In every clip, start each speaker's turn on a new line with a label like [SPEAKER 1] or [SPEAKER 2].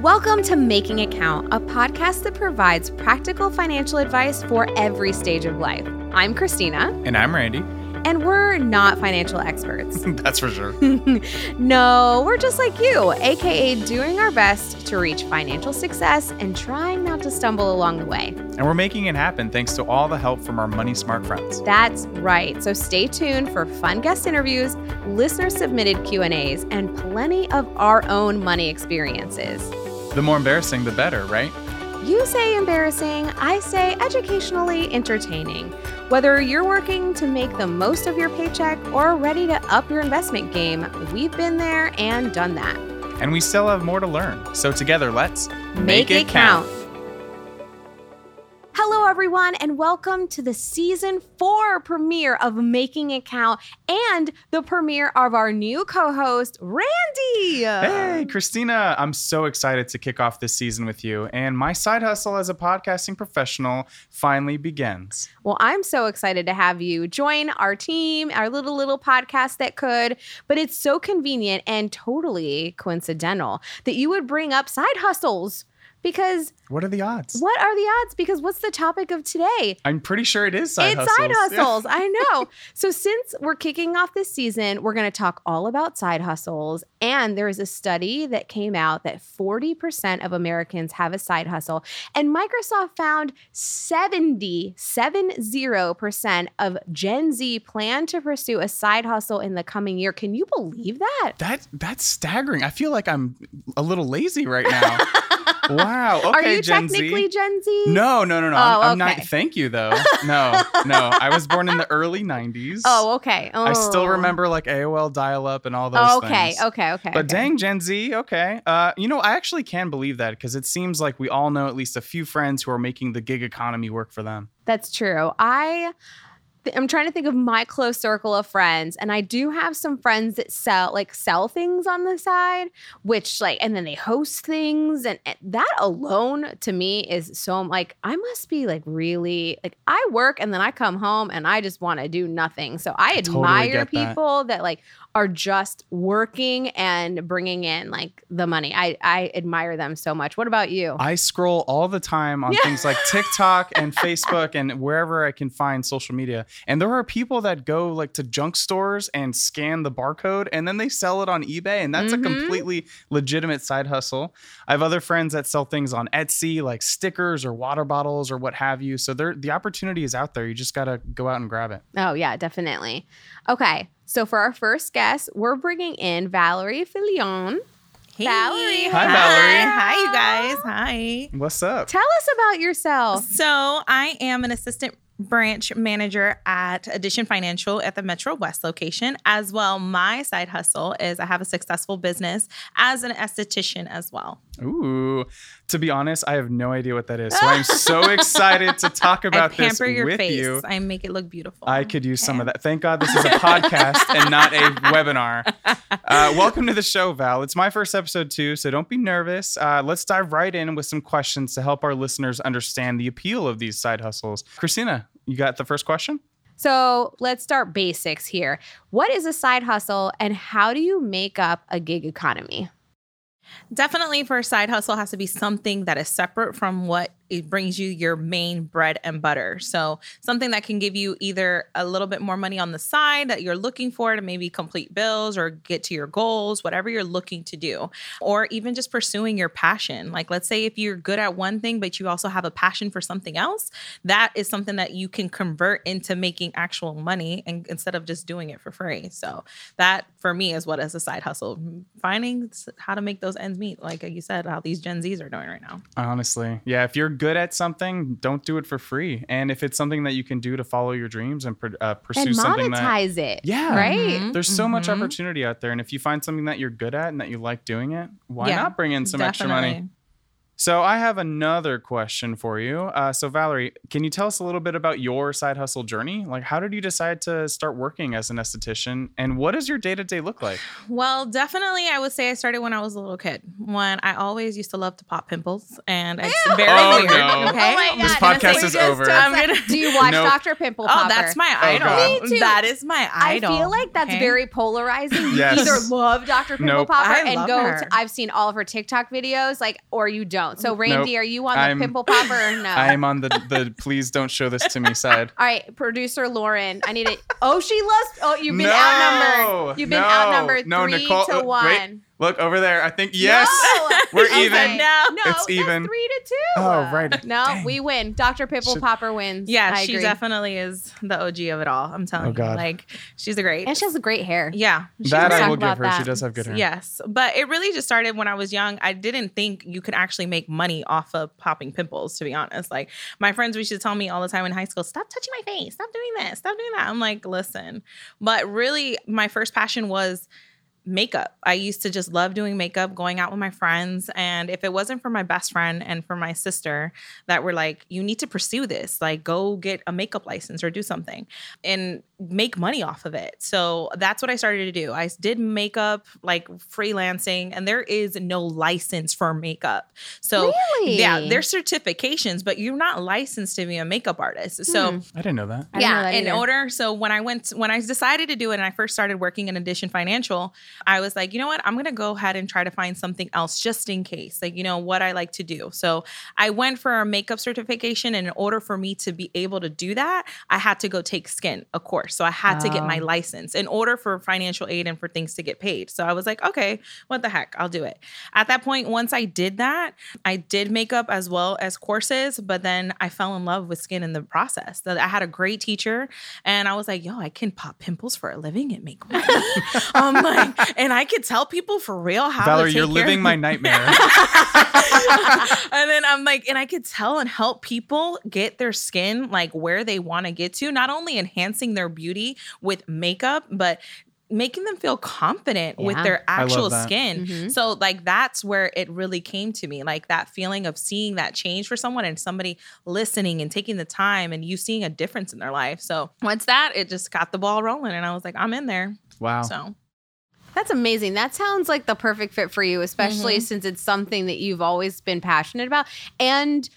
[SPEAKER 1] Welcome to Making It Count, a podcast that provides practical financial advice for every stage of life. I'm Christina.
[SPEAKER 2] And I'm Randy.
[SPEAKER 1] And we're not financial experts.
[SPEAKER 2] That's for sure.
[SPEAKER 1] no, we're just like you, aka doing our best to reach financial success and trying not to stumble along the way.
[SPEAKER 2] And we're making it happen thanks to all the help from our money smart friends.
[SPEAKER 1] That's right. So stay tuned for fun guest interviews, listener submitted Q&As, and plenty of our own money experiences.
[SPEAKER 2] The more embarrassing the better, right?
[SPEAKER 1] You say embarrassing, I say educationally entertaining. Whether you're working to make the most of your paycheck or ready to up your investment game, we've been there and done that.
[SPEAKER 2] And we still have more to learn. So together, let's
[SPEAKER 1] make, make it, count. count. Hello, everyone, and welcome to the season four premiere of Making It Count and the premiere of our new co host, Randy.
[SPEAKER 2] Hey, Christina. I'm so excited to kick off this season with you. And my side hustle as a podcasting professional finally begins.
[SPEAKER 1] Well, I'm so excited to have you join our team, our little, little podcast that could. But it's so convenient and totally coincidental that you would bring up side hustles because
[SPEAKER 2] what are the odds?
[SPEAKER 1] What are the odds? Because what's the topic of today?
[SPEAKER 2] I'm pretty sure it is side
[SPEAKER 1] it's
[SPEAKER 2] hustles.
[SPEAKER 1] side hustles. Yeah. I know. So since we're kicking off this season, we're going to talk all about side hustles. And there is a study that came out that 40% of Americans have a side hustle, and Microsoft found 70 70% of Gen Z plan to pursue a side hustle in the coming year. Can you believe that?
[SPEAKER 2] That that's staggering. I feel like I'm a little lazy right now. Wow. Okay,
[SPEAKER 1] Are you
[SPEAKER 2] Gen
[SPEAKER 1] technically
[SPEAKER 2] Z?
[SPEAKER 1] Gen Z?
[SPEAKER 2] No, no, no, no.
[SPEAKER 1] Oh,
[SPEAKER 2] I'm, I'm
[SPEAKER 1] okay.
[SPEAKER 2] not. Thank you, though. No, no. I was born in the early '90s.
[SPEAKER 1] Oh, okay. Oh.
[SPEAKER 2] I still remember like AOL dial-up and all those
[SPEAKER 1] oh, okay,
[SPEAKER 2] things.
[SPEAKER 1] Okay, okay,
[SPEAKER 2] But
[SPEAKER 1] okay.
[SPEAKER 2] dang, Gen Z. Okay. Uh, you know, I actually can believe that because it seems like we all know at least a few friends who are making the gig economy work for them.
[SPEAKER 1] That's true. I I'm trying to think of my close circle of friends, and I do have some friends that sell like sell things on the side, which like, and then they host things, and, and that alone to me is so like I must be like really like I work and then I come home and I just want to do nothing. So I,
[SPEAKER 2] I
[SPEAKER 1] admire
[SPEAKER 2] totally
[SPEAKER 1] people that. that like are just working and bringing in like the money. I I admire them so much. What about you?
[SPEAKER 2] I scroll all the time on
[SPEAKER 1] Yeah.
[SPEAKER 2] things like TikTok and Facebook and wherever I can find social media. And there are people that go like to junk stores and scan the barcode and then they sell it on eBay. And that's
[SPEAKER 1] Mhm.
[SPEAKER 2] a completely legitimate side hustle. I have other friends that sell things on Etsy, like stickers or water bottles or what have you. So there the opportunity is out there. You just gotta go out and grab it.
[SPEAKER 1] Oh, yeah, definitely. Okay. So for our first guest, we're bringing in Valerie Filion.
[SPEAKER 3] Hey.
[SPEAKER 1] Valerie.
[SPEAKER 2] Hi, Valerie.
[SPEAKER 3] Hi, you guys. Hi.
[SPEAKER 2] What's up?
[SPEAKER 1] Tell us about yourself.
[SPEAKER 3] So, I am an assistant branch manager at Addition Financial at the Metro West location. As well, my side hustle is I have a successful business as an esthetician as well.
[SPEAKER 2] Ooh. To be honest, I have no idea what that is. So I'm so excited to talk about
[SPEAKER 3] I
[SPEAKER 2] this
[SPEAKER 3] pamper your
[SPEAKER 2] with
[SPEAKER 3] face.
[SPEAKER 2] you.
[SPEAKER 3] I make it look beautiful.
[SPEAKER 2] I could use some of that. Thank God this is a podcast and not a webinar. Uh, welcome to the show, Val. It's my first episode too, so don't be nervous. Uh, let's dive right in with some questions to help our listeners understand the appeal of these side hustles. Christina, you got the first question?
[SPEAKER 1] So let's start basics here. What is a side hustle and how do you make up a gig economy?
[SPEAKER 3] Definitely for a side hustle has to be something that is separate from what it brings you your main bread and butter. So something that can give you either a little bit more money on the side that you're looking for to maybe complete bills or get to your goals, whatever you're looking to do, or even just pursuing your passion. Like let's say if you're good at one thing but you also have a passion for something else, that is something that you can convert into making actual money and instead of just doing it for free. So that for me is what is a side hustle. Finding how to make those ends meet, like you said, how these Gen Zs are doing right now.
[SPEAKER 2] Honestly, yeah, if you're good at something, don't do it for free. And if it's something that you can do to follow your dreams and pr- uh, pursue
[SPEAKER 1] and
[SPEAKER 2] something that
[SPEAKER 1] monetize it.
[SPEAKER 2] Yeah.
[SPEAKER 1] Right?
[SPEAKER 3] Mhm.
[SPEAKER 2] there's so much
[SPEAKER 3] Mhm.
[SPEAKER 2] opportunity out there, and if you find something that you're good at and that you like doing it, why
[SPEAKER 3] Yeah,
[SPEAKER 2] not bring in some extra money?
[SPEAKER 3] Definitely.
[SPEAKER 2] So I have another question for you. Uh, so Valerie, can you tell us a little bit about your side hustle journey? Like, how did you decide to start working as an esthetician, and what does your day to day look like?
[SPEAKER 3] Well, definitely, I would say I started when I was a little kid. When I always used to love to pop pimples, and it's
[SPEAKER 1] Ew.
[SPEAKER 3] very
[SPEAKER 2] Oh,
[SPEAKER 3] weird.
[SPEAKER 2] no.
[SPEAKER 3] Okay,
[SPEAKER 1] Oh my
[SPEAKER 2] This podcast is
[SPEAKER 1] just
[SPEAKER 2] over.
[SPEAKER 1] don't
[SPEAKER 3] I'm gonna-
[SPEAKER 1] Do you watch
[SPEAKER 2] Nope.
[SPEAKER 1] Dr. Pimple Popper?
[SPEAKER 3] Oh, that's my
[SPEAKER 2] Oh,
[SPEAKER 3] idol.
[SPEAKER 2] God.
[SPEAKER 1] Me too.
[SPEAKER 3] That is my idol.
[SPEAKER 1] I feel like that's
[SPEAKER 3] okay?
[SPEAKER 1] very polarizing. You
[SPEAKER 2] Yes.
[SPEAKER 1] either love Dr. Pimple
[SPEAKER 2] Nope.
[SPEAKER 1] Popper
[SPEAKER 3] I
[SPEAKER 1] and go. To, I've seen all of her TikTok videos, like, or you don't. So, Randy, are you on the
[SPEAKER 2] I'm-
[SPEAKER 1] Pimple Popper or no?
[SPEAKER 2] I am on the the please don't show this to me side.
[SPEAKER 1] all right, producer Lauren, I need it. Oh, she loves. Oh, you've been
[SPEAKER 2] No,
[SPEAKER 1] outnumbered. You've been
[SPEAKER 2] no,
[SPEAKER 1] outnumbered
[SPEAKER 2] no,
[SPEAKER 1] three
[SPEAKER 2] Nicole-
[SPEAKER 1] to
[SPEAKER 2] uh, one. wait.
[SPEAKER 1] One.
[SPEAKER 2] Look over there. I think yes.
[SPEAKER 1] No.
[SPEAKER 2] We're
[SPEAKER 1] Okay.
[SPEAKER 2] even.
[SPEAKER 3] No.
[SPEAKER 1] No,
[SPEAKER 2] It's even.
[SPEAKER 1] three to two.
[SPEAKER 2] Oh, right.
[SPEAKER 1] No,
[SPEAKER 2] Dang.
[SPEAKER 1] we win. Dr. Pimple
[SPEAKER 2] Should-
[SPEAKER 1] Popper wins.
[SPEAKER 3] Yeah,
[SPEAKER 1] I
[SPEAKER 3] she
[SPEAKER 1] agree.
[SPEAKER 3] definitely is the OG of it all. I'm telling
[SPEAKER 2] Oh, God.
[SPEAKER 3] you, like she's a great.
[SPEAKER 1] And she has great hair.
[SPEAKER 3] yeah, she's
[SPEAKER 2] That I will give
[SPEAKER 1] about
[SPEAKER 2] her. She does have good hair.
[SPEAKER 3] Yes, but it really just started when I was young. I didn't think you could actually make money off of popping pimples, to be honest. Like my friends used to tell me all the time in high school, stop touching my face, stop doing this, stop doing that. I'm like, listen. But really, my first passion was makeup. I used to just love doing makeup, going out with my friends. And if it wasn't for my best friend and for my sister that were like, you need to pursue this, like go get a makeup license or do something and make money off of it. So that's what I started to do. I did makeup, like freelancing, and there is no license for makeup. So
[SPEAKER 1] Really?
[SPEAKER 3] yeah, there's certifications, but you're not licensed to be a makeup artist. So
[SPEAKER 1] Hmm.
[SPEAKER 2] I didn't know that.
[SPEAKER 1] I didn't know
[SPEAKER 3] yeah,
[SPEAKER 1] that
[SPEAKER 3] in order. So when I went, when I decided to do it, and I first started working in Addition Financial, I was like, you know what, I'm gonna go ahead and try to find something else just in case, like you know what I like to do. So I went for a makeup certification, and in order for me to be able to do that, I had to go take skin, of course. So I had to get my
[SPEAKER 1] Oh.
[SPEAKER 3] license in order for financial aid and for things to get paid. So I was like, okay, what the heck, I'll do it. At that point, once I did that, I did makeup as well as courses, but then I fell in love with skin in the process. That I had a great teacher, and I was like, "Yo, I can pop pimples for a living and make money." I'm like, and I could tell people for real how. to
[SPEAKER 2] Valerie, you're living my nightmare.
[SPEAKER 3] and then I'm like, and I could tell and help people get their skin like where they want to get to, not only enhancing their beauty with makeup, but making them feel confident with their actual
[SPEAKER 2] that.
[SPEAKER 3] skin.
[SPEAKER 1] Mhm.
[SPEAKER 3] So like that's where it really came to me, like that feeling of seeing that change for someone and somebody listening and taking the time and you seeing a difference in their life. So once that, it just got the ball rolling and I was like, I'm in there.
[SPEAKER 2] Wow.
[SPEAKER 3] So
[SPEAKER 1] That's amazing. That sounds like the perfect fit for you, especially
[SPEAKER 3] Mhm.
[SPEAKER 1] since it's something that you've always been passionate about. And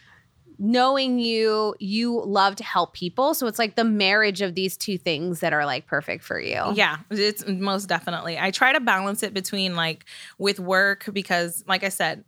[SPEAKER 1] knowing you, you love to help people. So it's like the marriage of these two things that are like perfect for you.
[SPEAKER 3] Yeah, it's most definitely. I try to balance it between like with work because, like I said,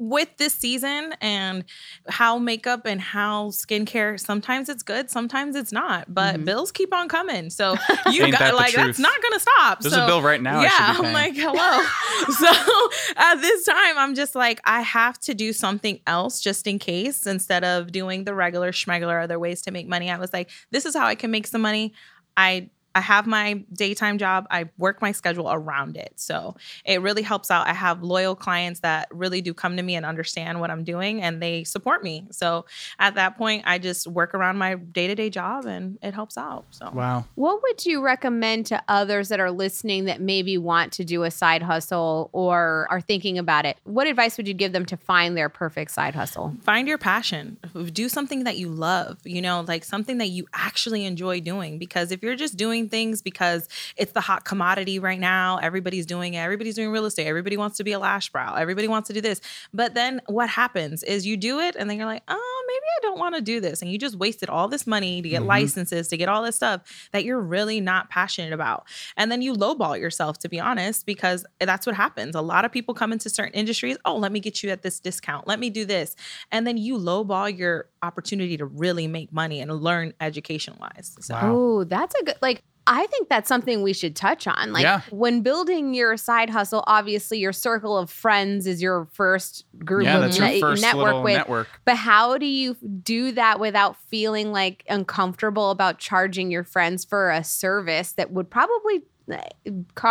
[SPEAKER 3] with this season and how makeup and how skincare, sometimes it's good, sometimes it's not. But
[SPEAKER 1] Mhm.
[SPEAKER 3] bills keep on coming, so you
[SPEAKER 2] Ain't that
[SPEAKER 3] got
[SPEAKER 2] the
[SPEAKER 3] like
[SPEAKER 2] truth?
[SPEAKER 3] that's not gonna stop.
[SPEAKER 2] There's
[SPEAKER 3] so,
[SPEAKER 2] a bill right now.
[SPEAKER 3] Yeah,
[SPEAKER 2] should
[SPEAKER 3] I'm like, hello. so at this time, I'm just like, I have to do something else just in case instead of doing the regular schmegular other ways to make money. I was like, this is how I can make some money. I I have my daytime job. I work my schedule around it. So it really helps out. I have loyal clients that really do come to me and understand what I'm doing and they support me. So at that point, I just work around my day to day job and it helps out. So
[SPEAKER 2] wow.
[SPEAKER 1] What would you recommend to others that are listening that maybe want to do a side hustle or are thinking about it? What advice would you give them to find their perfect side hustle?
[SPEAKER 3] find your passion do something that you love you know like something that you actually enjoy doing because if you're just doing things because it's the hot commodity right now. Everybody's doing it. Everybody's doing real estate. Everybody wants to be a lash brow. Everybody wants to do this. But then what happens is you do it and then you're like oh maybe i don't want to do this. And you just wasted all this money to get
[SPEAKER 2] Mhm.
[SPEAKER 3] licenses to get all this stuff that you're really not passionate about. And then you lowball yourself to be honest because that's what happens. A lot of people come into certain industries oh let me get you at this discount. Let me do this. And then you lowball your opportunity to really make money and learn education wise. So.
[SPEAKER 2] Wow.
[SPEAKER 1] Oh, that's a good like I think that's something we should touch on. Like
[SPEAKER 2] Yeah.
[SPEAKER 1] when building your side hustle, obviously your circle of friends is your first group
[SPEAKER 2] Yeah,
[SPEAKER 1] of
[SPEAKER 2] your first
[SPEAKER 1] network with.
[SPEAKER 2] network.
[SPEAKER 1] But how do you do that without feeling like uncomfortable about charging your friends for a service that would probably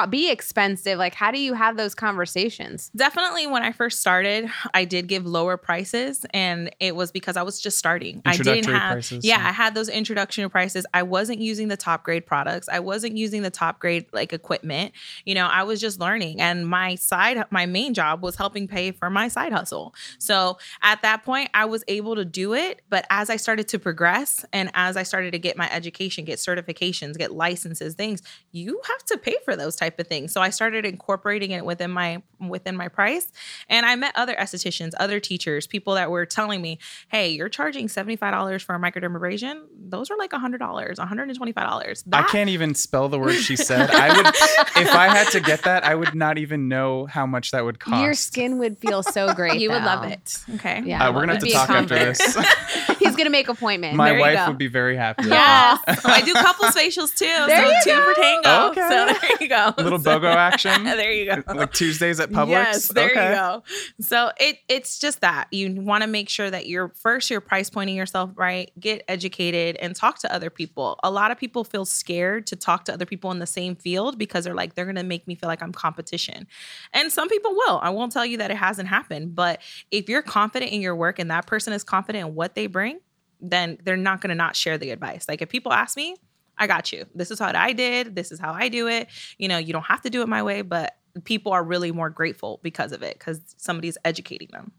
[SPEAKER 1] be expensive. Like, how do you have those conversations?
[SPEAKER 3] Definitely when I first started, I did give lower prices and it was because I was just starting. I didn't have
[SPEAKER 2] prices,
[SPEAKER 3] Yeah,
[SPEAKER 2] yeah.
[SPEAKER 3] I had those introductory prices. I wasn't using the top grade products. I wasn't using the top grade like equipment. You know, I was just learning and my side my main job was helping pay for my side hustle. So, at that point, I was able to do it, but as I started to progress and as I started to get my education, get certifications, get licenses, things, you have to pay for those type of things. So I started incorporating it within my within my price. And I met other estheticians, other teachers, people that were telling me, hey, you're charging $75 for a microdermabrasion. Those are like $100, $125.
[SPEAKER 2] I can't even spell the word she said. I would, if I had to get that, I would not even know how much that would cost.
[SPEAKER 1] Your skin would feel so great.
[SPEAKER 3] You would love it. Okay.
[SPEAKER 1] Yeah.
[SPEAKER 2] Uh, we're gonna have to
[SPEAKER 1] be a
[SPEAKER 2] talk after this.
[SPEAKER 1] He's gonna make appointment.
[SPEAKER 2] My
[SPEAKER 1] There you
[SPEAKER 2] wife
[SPEAKER 1] go.
[SPEAKER 2] would be very happy.
[SPEAKER 3] Yes. Oh, I do couples facials too.
[SPEAKER 1] There
[SPEAKER 3] so
[SPEAKER 1] you
[SPEAKER 3] two
[SPEAKER 1] go.
[SPEAKER 3] for tango.
[SPEAKER 2] Okay.
[SPEAKER 3] So there you go.
[SPEAKER 2] A little BOGO action.
[SPEAKER 3] there you go.
[SPEAKER 2] like Tuesdays at Publix.
[SPEAKER 3] Yes, there
[SPEAKER 2] okay.
[SPEAKER 3] you go. So it it's just that you want to make sure that you're first you're price pointing yourself right, get educated and talk to other people. A lot of people feel scared to talk to other people in the same field because they're like they're going to make me feel like I'm competition. And some people will. I won't tell you that it hasn't happened, but if you're confident in your work and that person is confident in what they bring, then they're not going to not share the advice. Like if people ask me, I got you. This is what I did. This is how I do it. You know, you don't have to do it my way, but people are really more grateful because of it because somebody's educating them.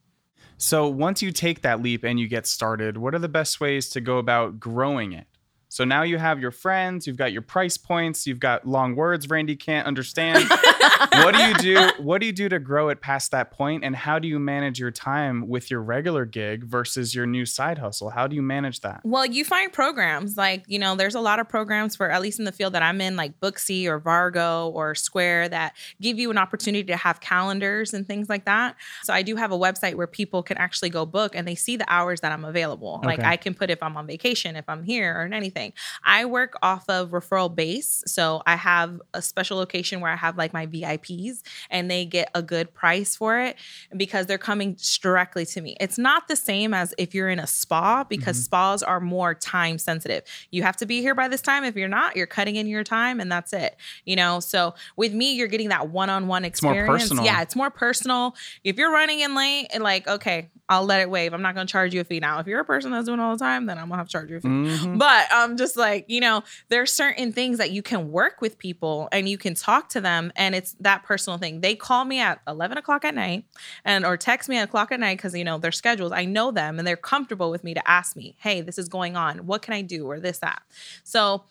[SPEAKER 2] So once you take that leap and you get started, what are the best ways to go about growing it? So now you have your friends, you've got your price points, you've got long words Randy can't understand. what do you do? What do you do to grow it past that point and how do you manage your time with your regular gig versus your new side hustle? How do you manage that?
[SPEAKER 3] Well, you find programs like, you know, there's a lot of programs for, at least in the field that I'm in, like Booksy or Vagaro or Square that give you an opportunity to have calendars and things like that. So I do have a website where people can actually go book and they see the hours that I'm available. Like I can put if I'm on vacation, if I'm here or anything. I work off of referral base. So I have a special location where I have like my VIPs and they get a good price for it because they're coming directly to me. It's not the same as if you're in a spa because
[SPEAKER 2] Mm-hmm.
[SPEAKER 3] spas are more time sensitive. You have to be here by this time. If you're not, you're cutting in your time and that's it. You know, so with me, you're getting that one-on-one
[SPEAKER 2] more
[SPEAKER 3] experience.
[SPEAKER 2] personal.
[SPEAKER 3] Yeah, it's more personal. If you're running in late and like, okay, I'll let it wave. I'm not gonna charge you a fee. Now, if you're a person that's doing all the time, then I'm gonna have to charge you a fee.
[SPEAKER 2] Mhm.
[SPEAKER 3] But I'm just like, you know, there's certain things that you can work with people and you can talk to them, and it's that personal thing. They call me at 11 o'clock at night and or text me at o'clock at night because you know their schedules. I know them and they're comfortable with me to ask me, hey, this is going on. What can I do or this that. So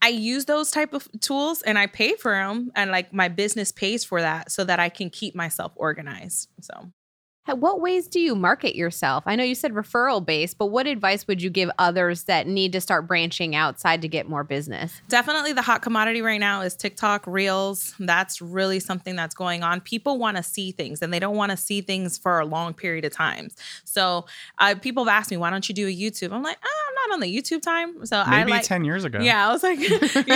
[SPEAKER 3] I use those type of tools and I pay for them and like my business pays for that so that I can keep myself organized. So
[SPEAKER 1] What ways do you market yourself? I know you said referral based, but what advice would you give others that need to start branching outside to get more business?
[SPEAKER 3] Definitely the hot commodity right now is TikTok Reels. That's really something that's going on. People want to see things and they don't want to see things for a long period of times. So uh, people have asked me, why don't you do a YouTube? I'm like, ah, I'm not on the YouTube time. So I
[SPEAKER 2] Maybe
[SPEAKER 3] like,
[SPEAKER 2] 10 years ago.
[SPEAKER 3] yeah, I was like, you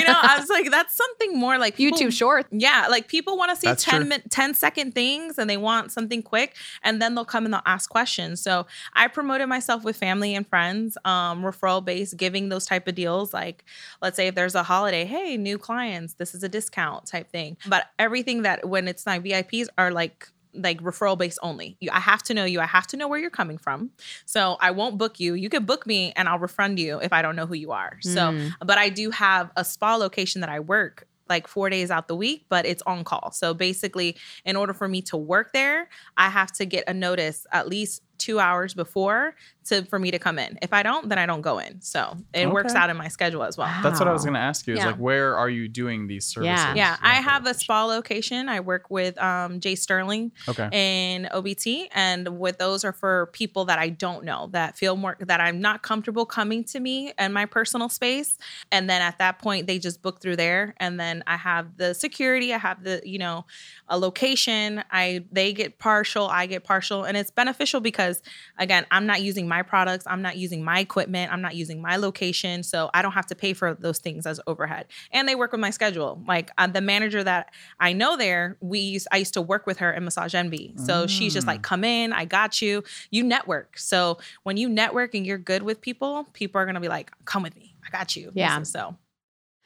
[SPEAKER 3] know, I was like, that's something more like people-
[SPEAKER 1] YouTube short.
[SPEAKER 3] yeah, like people want to see
[SPEAKER 2] That's
[SPEAKER 3] 10 min- 10 second things and they want something quick and then they'll come and they'll ask questions. So I promoted myself with family and friends, um, referral based, giving those type of deals. Like, let's say if there's a holiday, hey, new clients, this is a discount type thing. But everything that when it's not VIPs are like, like referral based only. You, I have to know you. I have to know where you're coming from. So I won't book you. You can book me and I'll refund you if I don't know who you are. So,
[SPEAKER 1] Mm.
[SPEAKER 3] but I do have a spa location that I work like four days out the week, but it's on call. So basically, in order for me to work there, I have to get a notice at least two hours before to for me to come in. If I don't, then I don't go in. So it works out in my schedule as well.
[SPEAKER 2] That's what I was going to ask you. Is
[SPEAKER 3] Yeah.
[SPEAKER 2] like, where are you doing these services?
[SPEAKER 3] Yeah, I have a spa location. I work with um, Jay Sterling
[SPEAKER 2] Okay.
[SPEAKER 3] in OBT, and with those are for people that I don't know that feel more that I'm not comfortable coming to me and my personal space. And then at that point, they just book through there, and then I have the security. I have the you know a location. I they get partial, I get partial, and it's beneficial because again, I'm not using my products, I'm not using my equipment, I'm not using my location, so I don't have to pay for those things as overhead. And they work with my schedule. Like uh, the manager that I know there, we used, I used to work with her in Massage Envy, so she's just like, come in, I got you. You network. So when you network and you're good with people, people are gonna be like, come with me, I got you.
[SPEAKER 1] Yeah.
[SPEAKER 3] So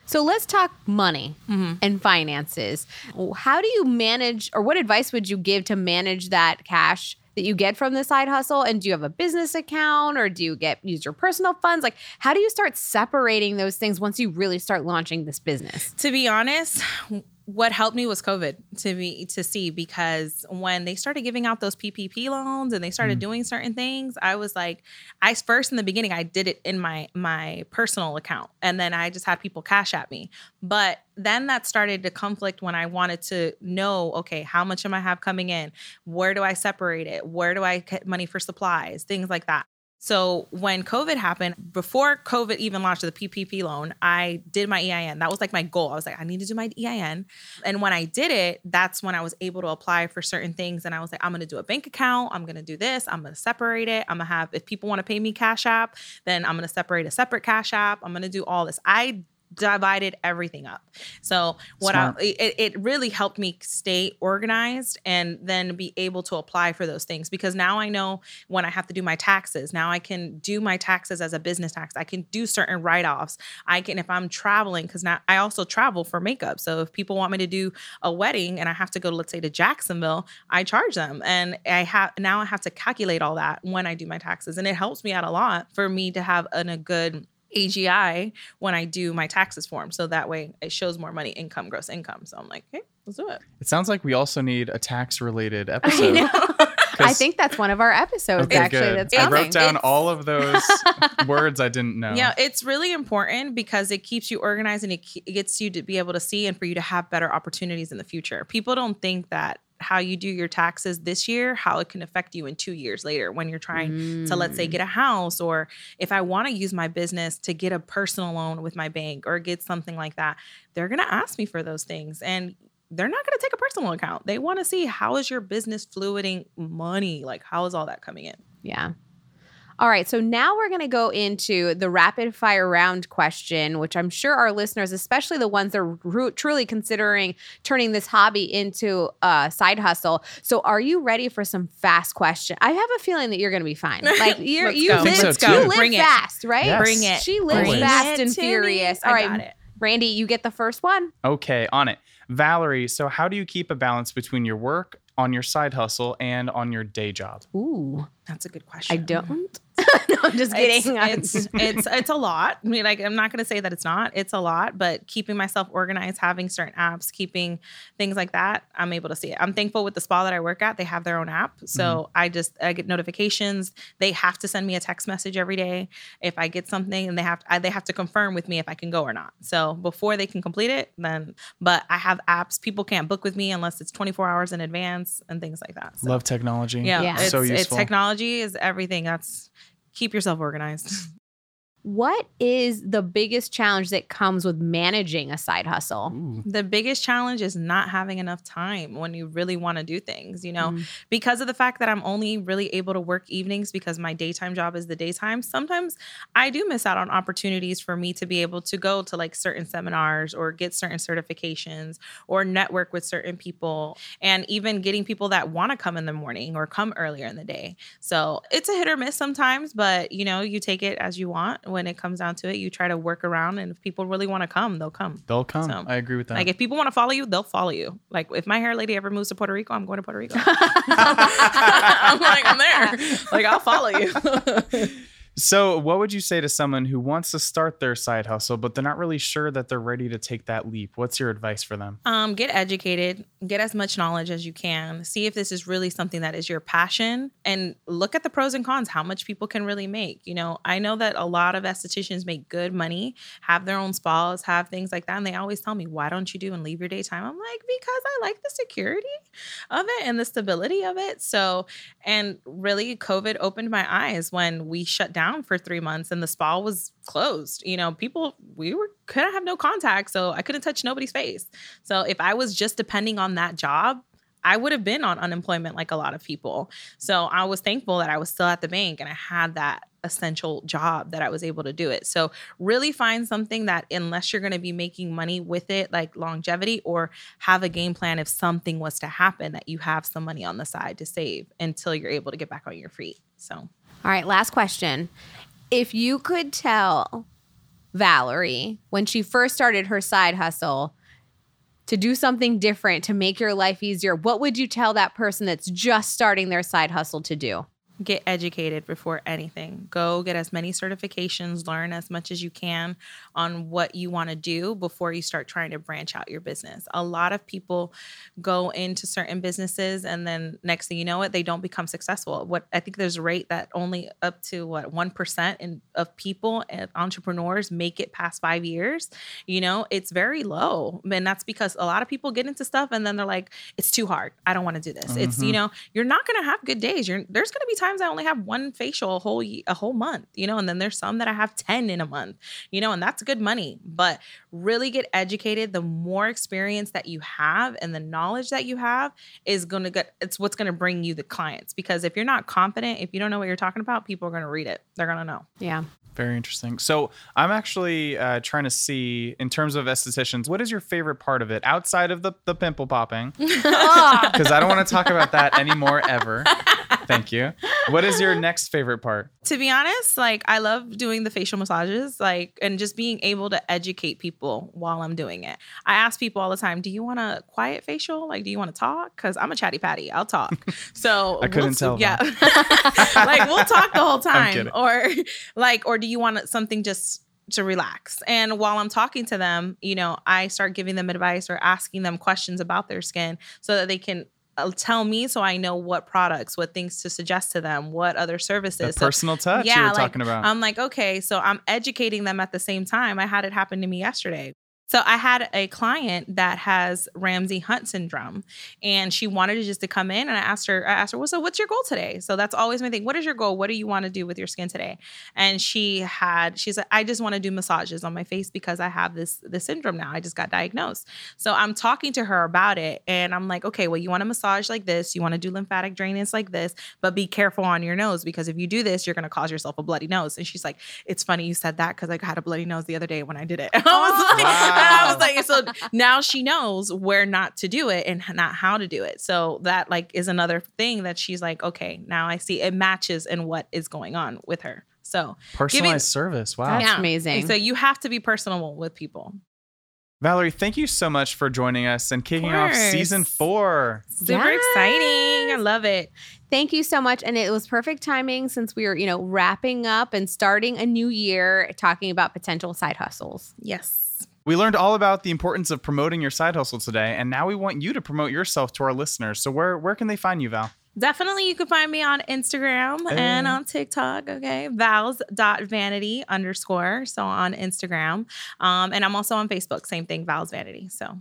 [SPEAKER 1] So let's talk money
[SPEAKER 3] Mm-hmm.
[SPEAKER 1] and finances. How do you manage, or what advice would you give to manage that cash that you get from the side hustle? And do you have a business account, or do you get use your personal funds? Like, how do you start separating those things once you really start launching this business?
[SPEAKER 3] To be honest, what helped me was COVID to be to see because when they started giving out those PPP loans and they started mm. doing certain things, I was like, I first in the beginning I did it in my my personal account and then I just had people cash at me. But then that started to conflict when I wanted to know, okay, how much am I have coming in? Where do I separate it? Where do I get money for supplies? Things like that. So when COVID happened, before COVID even launched the PPP loan, I did my EIN. That was like my goal. I was like, I need to do my EIN. And when I did it, that's when I was able to apply for certain things. And I was like, I'm going to do a bank account. I'm going to do this. I'm going to separate it. I'm going to have, if people want to pay me Cash App, then I'm going to separate a separate Cash App. I'm going to do all this. I divided everything up. So what I, it, it really helped me stay organized and then be able to apply for those things because now I know when I have to do my taxes. Now I can do my taxes as a business tax. I can do certain write-offs. I can if I'm traveling because now I also travel for makeup. So if people want me to do a wedding and I have to go let's say to Jacksonville, I charge them and I have now I have to calculate all that when I do my taxes and it helps me out a lot for me to have an, a good AGI when I do my taxes form. So that way it shows more money, income, gross income. So I'm like, hey, let's do it.
[SPEAKER 2] It sounds like we also need a tax related episode.
[SPEAKER 1] I think that's one of our episodes,
[SPEAKER 2] Okay,
[SPEAKER 1] actually.
[SPEAKER 2] good.
[SPEAKER 1] That's
[SPEAKER 2] I
[SPEAKER 1] coming.
[SPEAKER 2] wrote down
[SPEAKER 3] It's-
[SPEAKER 2] all of those words I didn't know.
[SPEAKER 3] Yeah, it's really important because it keeps you organized and it, it gets you to be able to see and for you to have better opportunities in the future. People don't think that how you do your taxes this year, how it can affect you in two years later when you're trying to, let's
[SPEAKER 1] Mm.
[SPEAKER 3] say, get a house or if I want to use my business to get a personal loan with my bank or get something like that, they're going to ask me for those things. And they're not going to take a personal account. They want to see how is your business fluiding money? Like, how is all that coming in?
[SPEAKER 1] Yeah. All right. So now we're going to go into the rapid fire round question, which I'm sure our listeners, especially the ones that are ru- truly considering turning this hobby into a side hustle. So are you ready for some fast question? I have a feeling that you're going to be fine. Like you're,
[SPEAKER 3] Let's
[SPEAKER 1] you
[SPEAKER 3] go.
[SPEAKER 1] live,
[SPEAKER 2] I think so,
[SPEAKER 1] you live
[SPEAKER 3] Bring it.
[SPEAKER 1] fast, right?
[SPEAKER 2] Yes.
[SPEAKER 3] Bring it.
[SPEAKER 1] She lives
[SPEAKER 2] Always.
[SPEAKER 1] fast and
[SPEAKER 3] it to me.
[SPEAKER 1] furious.
[SPEAKER 3] I
[SPEAKER 1] All right.
[SPEAKER 3] got it.
[SPEAKER 1] Randy, you get the first one.
[SPEAKER 2] Okay, on it. Valerie, so how do you keep a balance between your work, on your side hustle, and on your day job?
[SPEAKER 1] Ooh,
[SPEAKER 3] That's a good question.
[SPEAKER 1] I don't. no, I'm just kidding.
[SPEAKER 3] It's, it's it's it's a lot. I mean, like I'm not gonna say that it's not. It's a lot, but keeping myself organized, having certain apps, keeping things like that, I'm able to see it. I'm thankful with the spa that I work at. They have their own app, so mm-hmm. I just I get notifications. They have to send me a text message every day if I get something, and they have I, they have to confirm with me if I can go or not. So before they can complete it, then but I have apps. People can't book with me unless it's 24 hours in advance and things like that. So,
[SPEAKER 2] Love technology.
[SPEAKER 3] yeah,
[SPEAKER 1] Yeah.
[SPEAKER 3] It's,
[SPEAKER 2] So
[SPEAKER 3] it's
[SPEAKER 2] useful.
[SPEAKER 3] technology is everything. That's keep yourself organized.
[SPEAKER 1] what is the biggest challenge that comes with managing a side hustle?
[SPEAKER 2] Ooh.
[SPEAKER 3] the biggest challenge is not having enough time when you really want to do things, you know,
[SPEAKER 1] Mm.
[SPEAKER 3] because of the fact that I'm only really able to work evenings because my daytime job is the daytime. Sometimes I do miss out on opportunities for me to be able to go to like certain seminars or get certain certifications or network with certain people and even getting people that want to come in the morning or come earlier in the day. So it's a hit or miss sometimes, but you know, you take it as you want. When it comes down to it, you try to work around and if people really want to come, they'll come.
[SPEAKER 2] They'll come.
[SPEAKER 3] So,
[SPEAKER 2] I agree with that.
[SPEAKER 3] Like if people want to follow you, they'll follow you. Like if my hair lady ever moves to Puerto Rico, I'm going to Puerto Rico. I'm like, I'm there. Like I'll follow you.
[SPEAKER 2] so, what would you say to someone who wants to start their side hustle, but they're not really sure that they're ready to take that leap? What's your advice for them?
[SPEAKER 3] um, get educated, get as much knowledge as you can. See if this is really something that is your passion and look at the pros and cons, how much people can really make. You know, I know that a lot of estheticians make good money, have their own spas, have things like that. And they always tell me, why don't you do and leave your daytime? I'm like, because I like the security of it and the stability of it. So, and really, COVID opened my eyes when we shut down for three months and the spa was closed. You know, people, we were couldn't have no contact. So I couldn't touch nobody's face. So if I was just depending on that job, I would have been on unemployment like a lot of people. So I was thankful that I was still at the bank and I had that essential job that I was able to do it. So really find something that unless you're going to be making money with it like longevity or have a game plan if something was to happen that you have some money on the side to save until you're able to get back on your feet. So
[SPEAKER 1] All right, last question. If you could tell Valerie when she first started her side hustle to do something different to make your life easier, what would you tell that person that's just starting their side hustle to do?
[SPEAKER 3] Get educated before anything. Go get as many certifications, learn as much as you can on what you want to do before you start trying to branch out your business. A lot of people go into certain businesses and then next thing you know it, they don't become successful. What I think there's a rate that only up to what 1% in, of people and entrepreneurs make it past 5 years. You know, it's very low. And that's because a lot of people get into stuff and then they're like it's too hard. I don't want to do this. Mm-hmm. It's you know, you're not going to have good days. You're there's going to be times I only have one facial a whole a whole month, you know, and then there's some that I have 10 in a month, you know, and that's good money. But really get educated. The more experience that you have and the knowledge that you have is going to get it's what's going to bring you the clients because if you're not confident, if you don't know what you're talking about, people are going to read it. They're going to know.
[SPEAKER 1] Yeah.
[SPEAKER 2] Very interesting. So I'm actually uh, trying to see, in terms of estheticians, what is your favorite part of it outside of the, the pimple popping? Because I don't want to talk about that anymore ever. Thank you. What is your next favorite part?
[SPEAKER 3] To be honest, like I love doing the facial massages, like and just being able to educate people while I'm doing it. I ask people all the time, "Do you want a quiet facial? Like, do you want to talk? Because I'm a chatty patty. I'll talk." So
[SPEAKER 2] I couldn't we'll, tell.
[SPEAKER 3] Yeah, like we'll talk the whole time, or like, or do you want something just to relax. And while I'm talking to them, you know, I start giving them advice or asking them questions about their skin so that they can Uh, tell me so I know what products, what things to suggest to them, what other services.
[SPEAKER 2] The personal touch yeah, you were
[SPEAKER 3] like,
[SPEAKER 2] talking about.
[SPEAKER 3] I'm like, okay, so I'm educating them at the same time. I had it happen to me yesterday. So I had a client that has Ramsay Hunt syndrome, and she wanted to just to come in. And I asked her, I asked her, well, so what's your goal today? So that's always my thing. What is your goal? What do you want to do with your skin today? And she had, she's like, I just want to do massages on my face because I have this this syndrome now. I just got diagnosed. So I'm talking to her about it, and I'm like, okay, well, you want to massage like this, you want to do lymphatic drainage like this, but be careful on your nose because if you do this, you're going to cause yourself a bloody nose. And she's like, it's funny you said that because I had a bloody nose the other day when I did it. I was oh, like. Wow. I was like, so now she knows where not to do it and not how to do it. So that like is another thing that she's like, okay, now I see it matches in what is going on with her. So
[SPEAKER 2] personalized giving, service. Wow.
[SPEAKER 1] That's yeah. amazing.
[SPEAKER 3] so you have to be personable with people.
[SPEAKER 2] Valerie, thank you so much for joining us and kicking off season four.
[SPEAKER 3] Super yes. exciting. I love it.
[SPEAKER 1] Thank you so much. And it was perfect timing since we were, you know, wrapping up and starting a new year talking about potential side hustles.
[SPEAKER 3] Yes.
[SPEAKER 2] We learned all about the importance of promoting your side hustle today, and now we want you to promote yourself to our listeners. So where where can they find you, Val?
[SPEAKER 3] Definitely you can find me on Instagram hey. and on TikTok. Okay. Vals.vanity underscore. So on Instagram. Um, and I'm also on Facebook. Same thing, Val's Vanity. So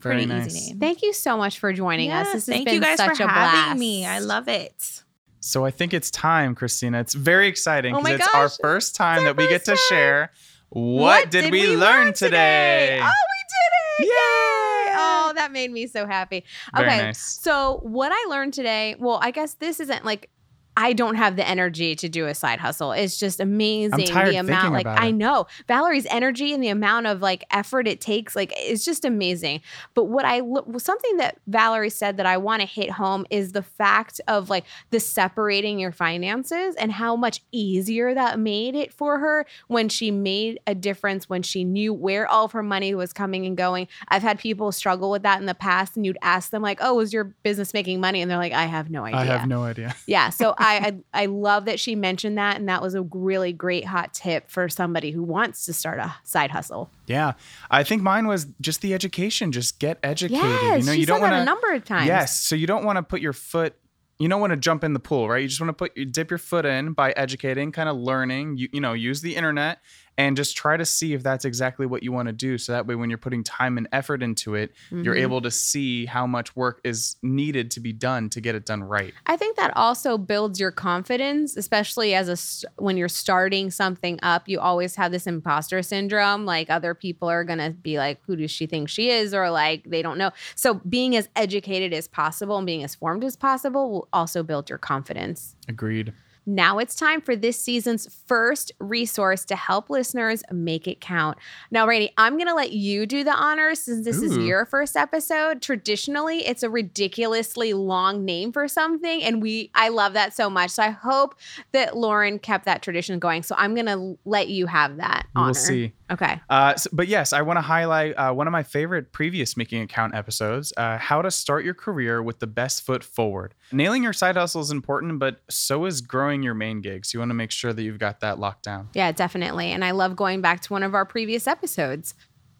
[SPEAKER 2] very pretty
[SPEAKER 1] nice.
[SPEAKER 2] easy name.
[SPEAKER 1] Thank you so much for joining yes, us. This
[SPEAKER 3] has
[SPEAKER 1] thank
[SPEAKER 3] been
[SPEAKER 1] you
[SPEAKER 3] guys
[SPEAKER 1] such
[SPEAKER 3] for
[SPEAKER 1] a
[SPEAKER 3] having
[SPEAKER 1] blast.
[SPEAKER 3] me. I love it.
[SPEAKER 2] So I think it's time, Christina. It's very exciting because
[SPEAKER 3] oh
[SPEAKER 2] it's our first time
[SPEAKER 3] it's
[SPEAKER 2] that we get to
[SPEAKER 3] time.
[SPEAKER 2] share what,
[SPEAKER 3] what
[SPEAKER 2] did,
[SPEAKER 3] did,
[SPEAKER 2] we,
[SPEAKER 3] we
[SPEAKER 2] learn,
[SPEAKER 3] learn
[SPEAKER 2] today?
[SPEAKER 3] today? Oh, we did it!
[SPEAKER 1] Yay! Oh, that made me so happy.
[SPEAKER 2] Very
[SPEAKER 1] okay.
[SPEAKER 2] nice.
[SPEAKER 1] So, what I learned today, well, I guess this isn't like I don't have the energy to do a side hustle. It's just amazing the amount like I know Valerie's energy and the amount of like effort it takes like it's just amazing. But what I lo- something that Valerie said that I want to hit home is the fact of like the separating your finances and how much easier that made it for her when she made a difference when she knew where all of her money was coming and going. I've had people struggle with that in the past and you'd ask them like, "Oh, is your business making money?" and they're like, "I have no idea."
[SPEAKER 2] I have no idea.
[SPEAKER 1] Yeah. So I, I I love that she mentioned that, and that was a really great hot tip for somebody who wants to start a side hustle.
[SPEAKER 2] Yeah, I think mine was just the education. Just get educated.
[SPEAKER 1] Yes,
[SPEAKER 2] you know, you don't want
[SPEAKER 1] a number of times.
[SPEAKER 2] Yes, so you don't want to put your foot. You don't want to jump in the pool, right? You just want to put you dip your foot in by educating, kind of learning. You you know, use the internet and just try to see if that's exactly what you want to do. So that way, when you're putting time and effort into it, you're
[SPEAKER 1] Mhm.
[SPEAKER 2] able to see how much work is needed to be done to get it done right.
[SPEAKER 1] I think that also builds your confidence, especially as a when you're starting something up. You always have this imposter syndrome, like other people are gonna be like, "Who does she think she is?" or like they don't know. So being as educated as possible and being as formed as possible will also build your confidence.
[SPEAKER 2] Agreed.
[SPEAKER 1] Now it's time for this season's first resource to help listeners make it count. Now, Randy, I'm going to let you do the honors since this is your first episode. Traditionally, it's a ridiculously long name for something, and we I love that so much. So I hope that Lauren kept that tradition going. So I'm going to let you have that honor.
[SPEAKER 2] We'll see.
[SPEAKER 1] Okay.
[SPEAKER 2] Uh, s- but yes, I want to highlight uh, one of my favorite previous Making Account episodes uh, how to start your career with the best foot forward. Nailing your side hustle is important, but so is growing your main gigs. You want to make sure that you've got that locked down.
[SPEAKER 1] Yeah, definitely. And I love going back to one of our previous episodes.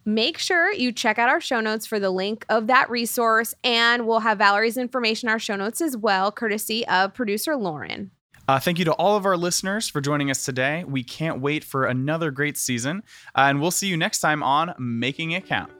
[SPEAKER 1] Make sure you check out our show notes for the link of that resource, and we'll have Valerie's information in our show notes as well, courtesy of producer Lauren.
[SPEAKER 2] Uh, thank you to all of our listeners for joining us today. We can't wait for another great season, uh, and we'll see you next time on Making It Count.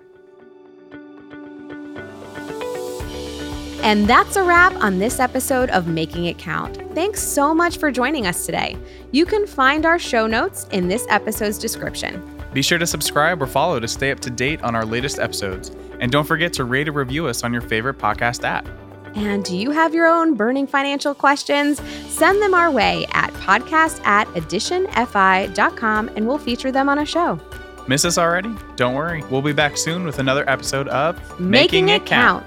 [SPEAKER 1] And that's a wrap on this episode of Making It Count. Thanks so much for joining us today. You can find our show notes in this episode's description.
[SPEAKER 2] Be sure to subscribe or follow to stay up to date on our latest episodes. And don't forget to rate or review us on your favorite podcast app.
[SPEAKER 1] And do you have your own burning financial questions? Send them our way at podcast at additionfi.com and we'll feature them on a show.
[SPEAKER 2] Miss us already? Don't worry. We'll be back soon with another episode of
[SPEAKER 1] Making, it count.